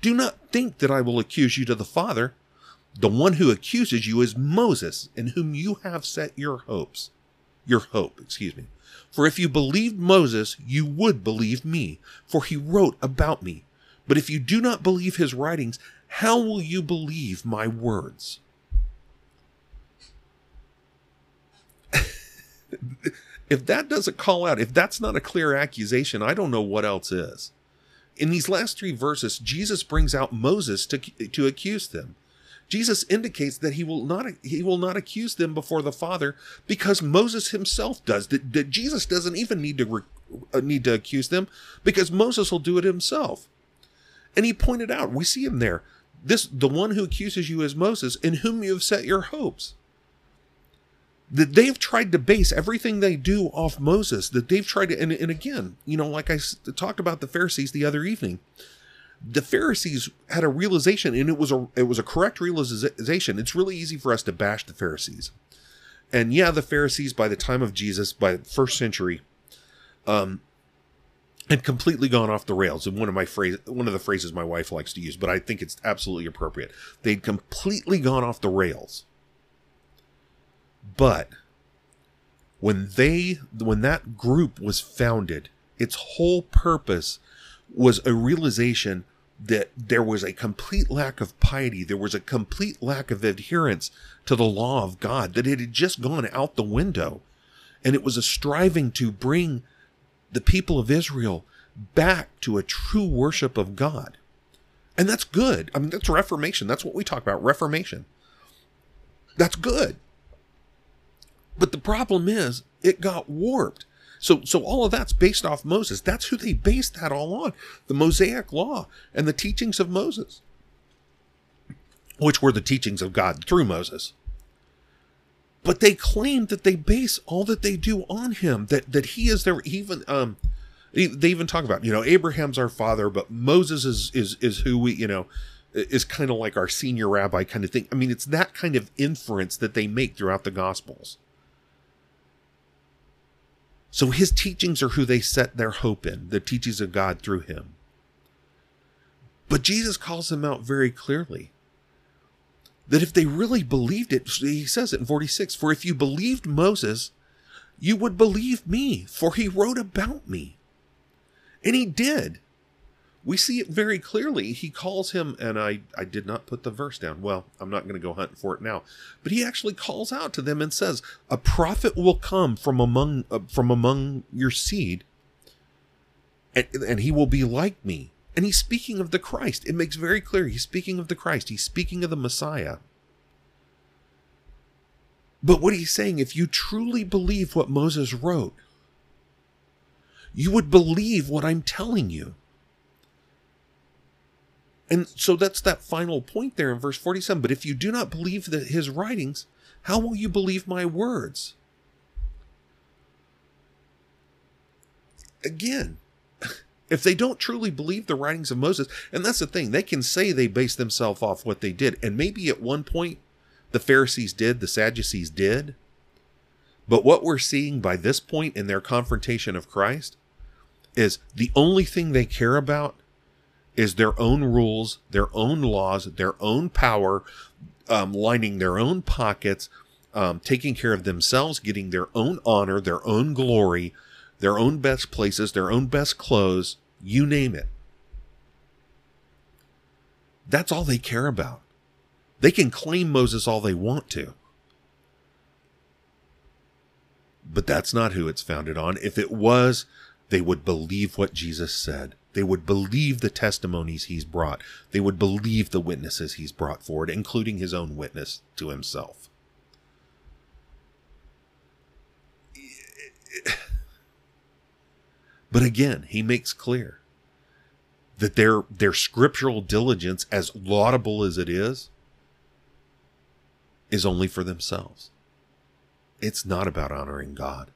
Do not think that I will accuse you to the Father. The one who accuses you is Moses, in whom you have set your hopes. Your hope, excuse me. For if you believed Moses, you would believe me, for he wrote about me. But if you do not believe his writings, how will you believe my words? if that doesn't call out, if that's not a clear accusation, I don't know what else is. In these last three verses, Jesus brings out Moses to, to accuse them. Jesus indicates that he will not he will not accuse them before the Father because Moses himself does. That, that Jesus doesn't even need to re, uh, need to accuse them because Moses will do it himself. And he pointed out, we see him there. This the one who accuses you is Moses, in whom you have set your hopes. That they've tried to base everything they do off Moses. That they've tried to, and, and again, you know, like I talked about the Pharisees the other evening the Pharisees had a realization, and it was a it was a correct realization. It's really easy for us to bash the Pharisees, and yeah, the Pharisees by the time of Jesus, by the first century, um, had completely gone off the rails. And one of my phrase, one of the phrases my wife likes to use, but I think it's absolutely appropriate. They'd completely gone off the rails. But when they when that group was founded, its whole purpose was a realization that there was a complete lack of piety, there was a complete lack of adherence to the law of God, that it had just gone out the window. And it was a striving to bring the people of Israel back to a true worship of God. And that's good. I mean, that's Reformation. That's what we talk about Reformation. That's good. But the problem is, it got warped. So, so all of that's based off Moses. That's who they based that all on. The Mosaic law and the teachings of Moses, which were the teachings of God through Moses. but they claim that they base all that they do on him that that he is their even um they even talk about you know abraham's our father but moses is is is who we you know is kind of like our senior rabbi kind of thing i mean it's that kind of inference that they make throughout the gospels so his teachings are who they set their hope in the teachings of god through him but jesus calls them out very clearly that if they really believed it, he says it in 46 For if you believed Moses, you would believe me, for he wrote about me. And he did. We see it very clearly. He calls him, and I, I did not put the verse down. Well, I'm not going to go hunting for it now. But he actually calls out to them and says, A prophet will come from among, uh, from among your seed, and, and he will be like me and he's speaking of the Christ. It makes very clear he's speaking of the Christ. He's speaking of the Messiah. But what he's saying, if you truly believe what Moses wrote, you would believe what I'm telling you. And so that's that final point there in verse 47. But if you do not believe that his writings, how will you believe my words? Again, if they don't truly believe the writings of Moses, and that's the thing, they can say they base themselves off what they did. And maybe at one point the Pharisees did, the Sadducees did. But what we're seeing by this point in their confrontation of Christ is the only thing they care about is their own rules, their own laws, their own power, um, lining their own pockets, um, taking care of themselves, getting their own honor, their own glory, their own best places, their own best clothes, you name it. That's all they care about. They can claim Moses all they want to. But that's not who it's founded on. If it was, they would believe what Jesus said. They would believe the testimonies he's brought. They would believe the witnesses he's brought forward, including his own witness to himself. But again, he makes clear that their their scriptural diligence, as laudable as it is, is only for themselves. It's not about honoring God.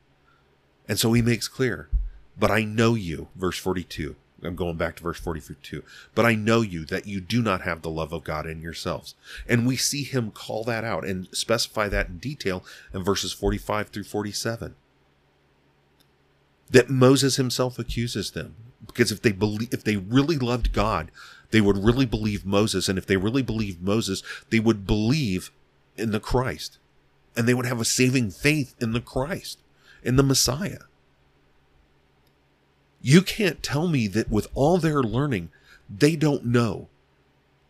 And so he makes clear, but I know you, verse 42. I'm going back to verse 42. But I know you that you do not have the love of God in yourselves. And we see him call that out and specify that in detail in verses 45 through 47 that Moses himself accuses them. Because if they believe, if they really loved God, they would really believe Moses. And if they really believed Moses, they would believe in the Christ. And they would have a saving faith in the Christ, in the Messiah. You can't tell me that with all their learning, they don't know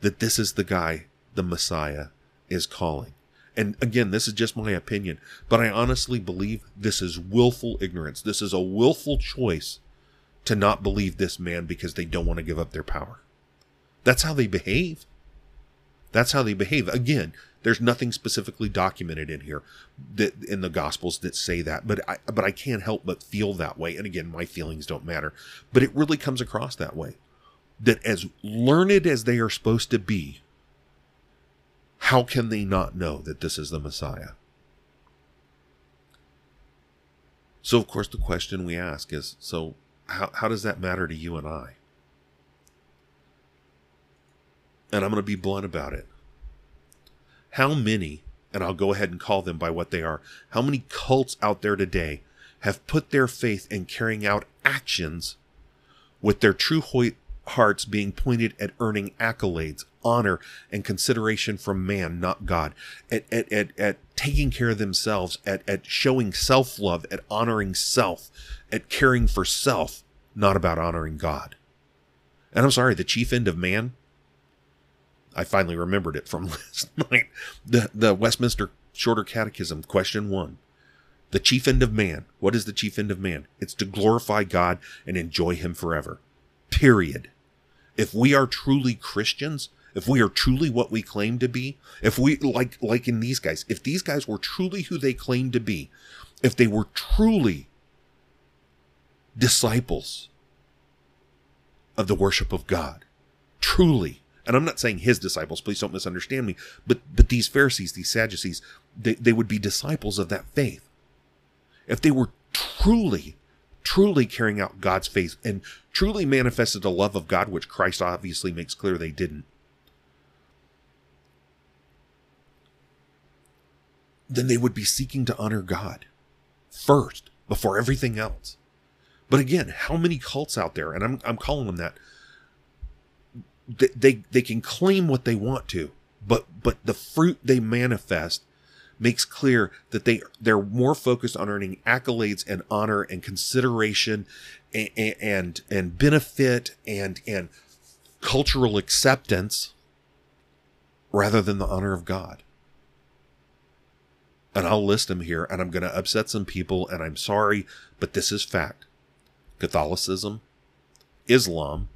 that this is the guy the Messiah is calling. And again, this is just my opinion, but I honestly believe this is willful ignorance. This is a willful choice to not believe this man because they don't want to give up their power. That's how they behave. That's how they behave. Again, there's nothing specifically documented in here that in the gospels that say that, but I but I can't help but feel that way. And again, my feelings don't matter, but it really comes across that way. That as learned as they are supposed to be, how can they not know that this is the Messiah? So, of course, the question we ask is so, how, how does that matter to you and I? And I'm going to be blunt about it. How many, and I'll go ahead and call them by what they are, how many cults out there today have put their faith in carrying out actions with their true hearts being pointed at earning accolades, honor, and consideration from man, not God, at, at, at, at taking care of themselves, at, at showing self love, at honoring self, at caring for self, not about honoring God. And I'm sorry, the chief end of man, I finally remembered it from last night. The, the Westminster Shorter Catechism, question one. The chief end of man. What is the chief end of man? It's to glorify God and enjoy Him forever. Period if we are truly Christians, if we are truly what we claim to be, if we like like in these guys, if these guys were truly who they claim to be, if they were truly disciples of the worship of God, truly, and I'm not saying his disciples, please don't misunderstand me, but but these Pharisees, these Sadducees, they, they would be disciples of that faith. If they were truly, truly carrying out God's faith and truly manifested the love of God, which Christ obviously makes clear they didn't, then they would be seeking to honor God first before everything else. But again, how many cults out there, and I'm, I'm calling them that, they, they, can claim what they want to, but, but the fruit they manifest makes clear that they, they're more focused on earning accolades and honor and consideration and, and, and benefit and, and cultural acceptance rather than the honor of God and I'll list them here, and I'm going to upset some people, and I'm sorry, but this is fact. Catholicism, Islam,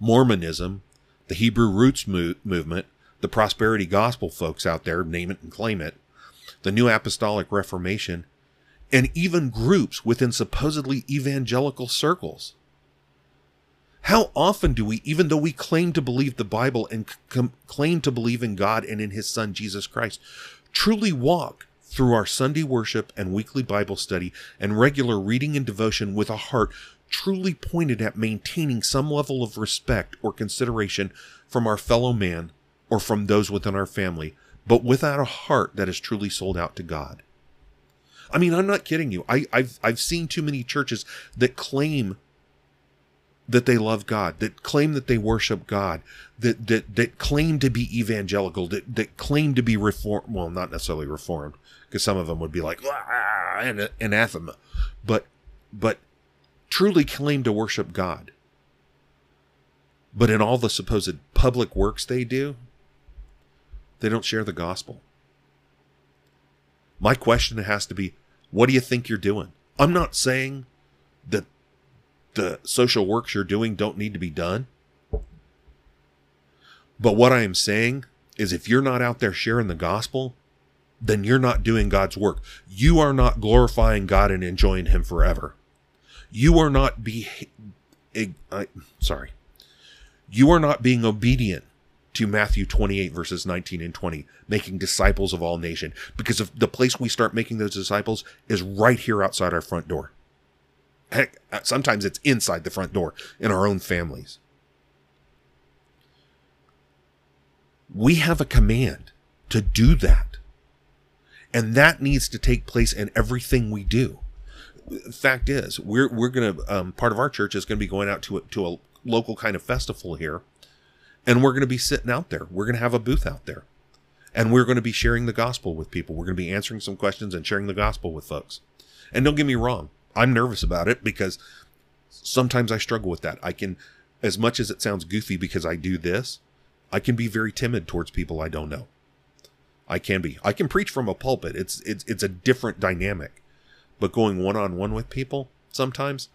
Mormonism, the Hebrew Roots mo- movement, the prosperity gospel folks out there, name it and claim it, the New Apostolic Reformation, and even groups within supposedly evangelical circles. How often do we, even though we claim to believe the Bible and c- claim to believe in God and in His Son Jesus Christ, truly walk through our Sunday worship and weekly Bible study and regular reading and devotion with a heart truly pointed at maintaining some level of respect or consideration from our fellow man or from those within our family, but without a heart that is truly sold out to God. I mean, I'm not kidding you. I, have I've seen too many churches that claim that they love God, that claim that they worship God, that that that claim to be evangelical, that that claim to be reformed. Well, not necessarily reformed, because some of them would be like ah, anathema, but but truly claim to worship God. But in all the supposed public works they do, they don't share the gospel. My question has to be, what do you think you're doing? I'm not saying that the social works you're doing don't need to be done. But what I am saying is if you're not out there sharing the gospel, then you're not doing God's work. You are not glorifying God and enjoying Him forever. You are not be, uh, sorry, you are not being obedient to Matthew 28 verses 19 and 20, making disciples of all nation. Because of the place we start making those disciples is right here outside our front door. Heck, uh, sometimes it's inside the front door in our own families. We have a command to do that. And that needs to take place in everything we do. Fact is, we're, we're to, um, part of our church is to be going out to a, to a local kind of festival here. And we're to be sitting out there. We're to have a booth out there. And we're to be sharing the gospel with people. We're to be answering some questions and sharing the gospel with folks. And don't get me wrong, I'm nervous about it because sometimes I struggle with that. I can, as much as it sounds goofy because I do this, I can be very timid towards people I don't know. I can be. I can preach from a pulpit. It's it's it's a different dynamic. But going one on one with people, sometimes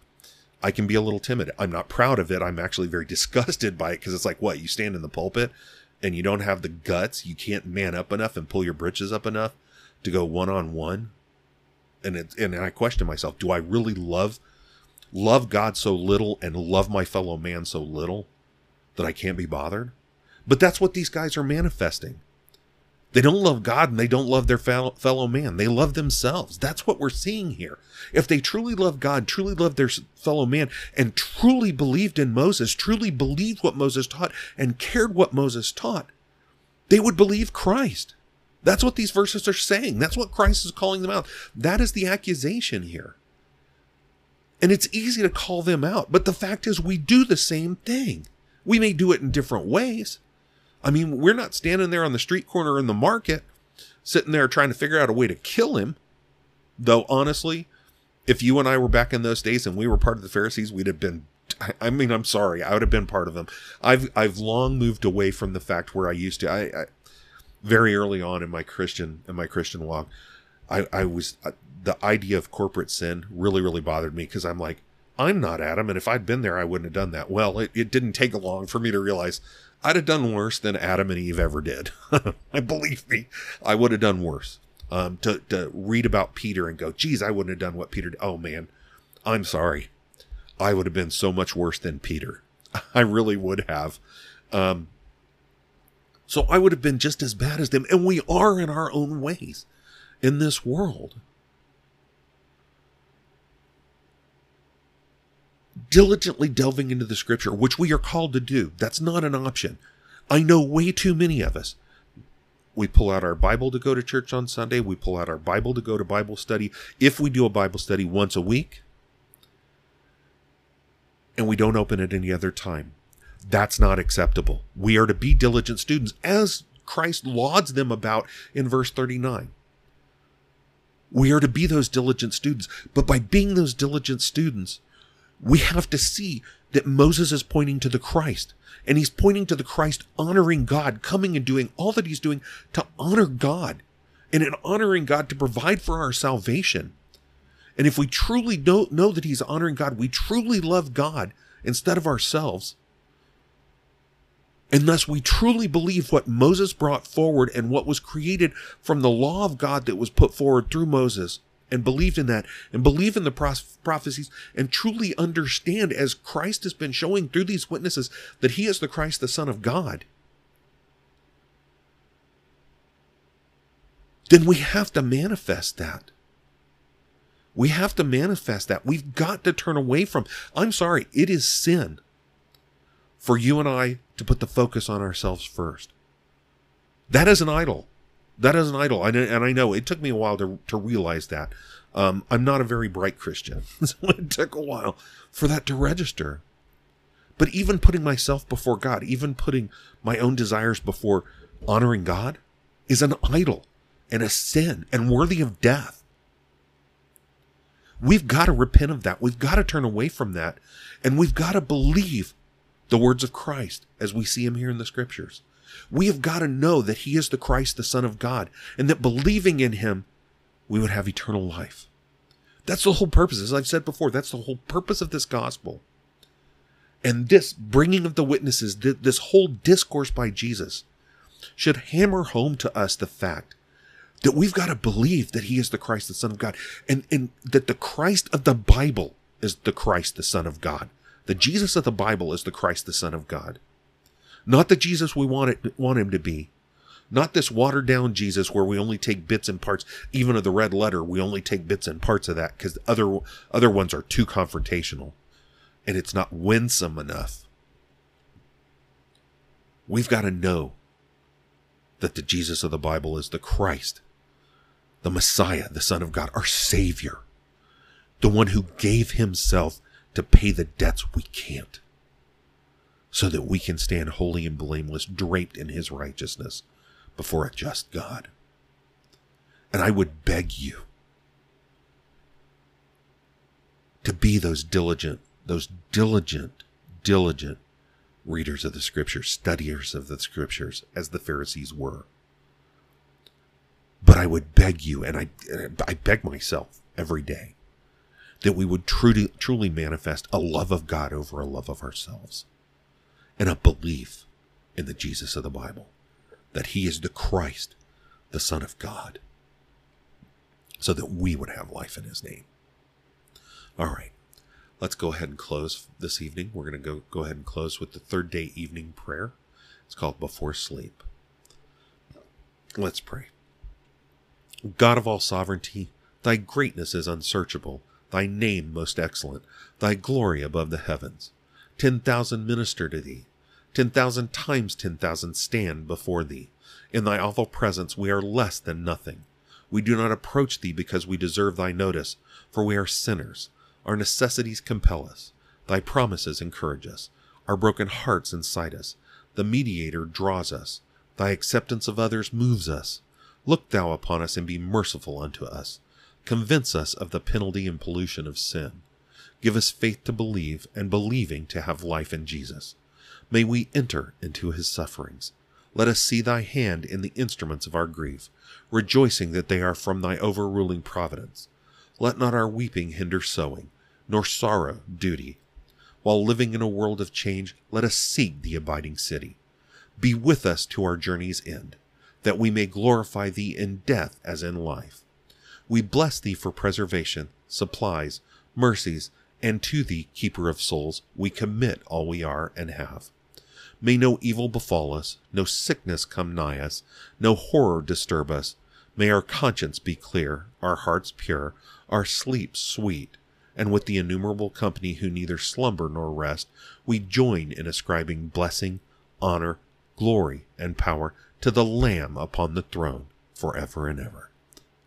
I can be a little timid. I'm not proud of it. I'm actually very disgusted by it because it's like, what? You stand in the pulpit and you don't have the guts. You can't man up enough and pull your britches up enough to go one on one and it, and I question myself: Do I really love love God so little and love my fellow man so little that I can't be bothered? But that's what these guys are manifesting. They don't love God and they don't love their fellow man. They love themselves. That's what we're seeing here. If they truly love God, truly love their fellow man, and truly believed in Moses, truly believed what Moses taught, and cared what Moses taught, they would believe Christ. That's what these verses are saying. That's what Christ is calling them out. That is the accusation here. And it's easy to call them out, but the fact is, we do the same thing. We may do it in different ways. I mean, we're not standing there on the street corner in the market, sitting there trying to figure out a way to kill him. Though, honestly, if you and I were back in those days and we were part of the Pharisees, we'd have been I mean, I'm sorry. I would have been part of them. I've I've long moved away from the fact where I used to. I, I very early on in my Christian in my Christian walk, I, I was uh, the idea of corporate sin really really bothered me because I'm like I'm not Adam, and if I'd been there, I wouldn't have done that. Well, it, it didn't take long for me to realize I'd have done worse than Adam and Eve ever did. I believe me, I would have done worse. Um, to to read about Peter and go, geez, I wouldn't have done what Peter. Did. Oh man, I'm sorry. I would have been so much worse than Peter. I really would have. Um, so I would have been just as bad as them. And we are in our own ways. in this world. Diligently delving into the scripture, which we are called to do, that's not an option. I know way too many of us. We pull out our Bible to go to church on Sunday. We pull out our Bible to go to Bible study. If we do a Bible study once a week, and we don't open it any other time, that's not acceptable. We are to be diligent students, as Christ lauds them about in verse 39. We are to be those diligent students. But by being those diligent students, we have to see that Moses is pointing to the Christ. And he's pointing to the Christ honoring God, coming and doing all that he's doing to honor God. And in honoring God to provide for our salvation. And if we truly know, know that he's honoring God, we truly love God instead of ourselves, unless we truly believe what Moses brought forward and what was created from the law of God that was put forward through Moses and believed in that and believe in the prophecies and truly understand as Christ has been showing through these witnesses that he is the Christ, the Son of God, then we have to manifest that. We have to manifest that. We've got to turn away from, I'm sorry, it is sin for you and I to put the focus on ourselves first. That is an idol. That is an idol. And, I know it took me a while to, to realize that. Um, I'm not a very bright Christian. so it took a while for that to register. But even putting myself before God, even putting my own desires before honoring God, is an idol and a sin and worthy of death. We've got to repent of that. We've got to turn away from that. And we've got to believe the words of Christ as we see him here in the scriptures. We have got to know that he is the Christ, the Son of God, and that believing in him, we would have eternal life. That's the whole purpose. As I've said before, that's the whole purpose of this gospel. And this bringing of the witnesses, this whole discourse by Jesus, should hammer home to us the fact that we've got to believe that he is the Christ, the Son of God, and, and that the Christ of the Bible is the Christ, the Son of God. The Jesus of the Bible is the Christ, the Son of God. Not the Jesus we want, it, want him to be. Not this watered down Jesus where we only take bits and parts, even of the red letter, we only take bits and parts of that because other, other ones are too confrontational and it's not winsome enough. We've got to know that the Jesus of the Bible is the Christ, the Messiah, the Son of God, our Savior, the one who gave himself to pay the debts we can't, so that we can stand holy and blameless, draped in his righteousness before a just God. And I would beg you to be those diligent, those diligent, diligent readers of the scriptures, studiers of the scriptures, as the Pharisees were. But I would beg you, and I, I beg myself every day, that we would truly, truly manifest a love of God over a love of ourselves and a belief in the Jesus of the Bible, that he is the Christ, the Son of God, so that we would have life in his name. All right, let's go ahead and close this evening. We're going to go, go ahead and close with the third day evening prayer. It's called Before Sleep. Let's pray. God of all sovereignty, thy greatness is unsearchable thy name most excellent, thy glory above the heavens. Ten thousand minister to thee, ten thousand times ten thousand stand before thee. In thy awful presence we are less than nothing. We do not approach thee because we deserve thy notice, for we are sinners. Our necessities compel us. Thy promises encourage us. Our broken hearts incite us. The mediator draws us. Thy acceptance of others moves us. Look thou upon us and be merciful unto us. Convince us of the penalty and pollution of sin. Give us faith to believe, and believing to have life in Jesus. May we enter into his sufferings. Let us see thy hand in the instruments of our grief, rejoicing that they are from thy overruling providence. Let not our weeping hinder sowing, nor sorrow duty. While living in a world of change, let us seek the abiding city. Be with us to our journey's end, that we may glorify thee in death as in life. We bless thee for preservation, supplies, mercies, and to thee, keeper of souls, we commit all we are and have. May no evil befall us, no sickness come nigh us, no horror disturb us, May our conscience be clear, our hearts pure, our sleep sweet, and with the innumerable company who neither slumber nor rest, we join in ascribing blessing, honor, glory, and power to the Lamb upon the throne forever and ever.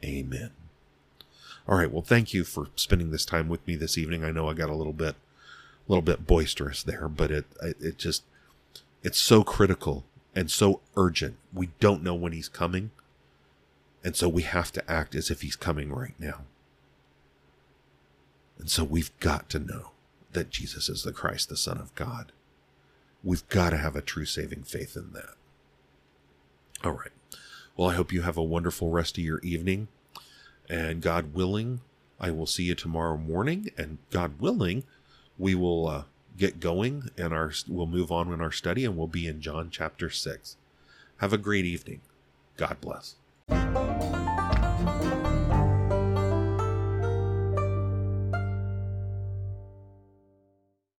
Amen. All right, well, thank you for spending this time with me this evening. I know I got a little bit, a little bit boisterous there, but it, it just, it's so critical and so urgent. We don't know when he's coming. And so we have to act as if he's coming right now. And so we've got to know that Jesus is the Christ, the Son of God. We've got to have a true saving faith in that. All right. Well, I hope you have a wonderful rest of your evening. And God willing, I will see you tomorrow morning. And God willing, we will uh, get going and our we'll move on in our study and we'll be in John chapter 6. Have a great evening. God bless.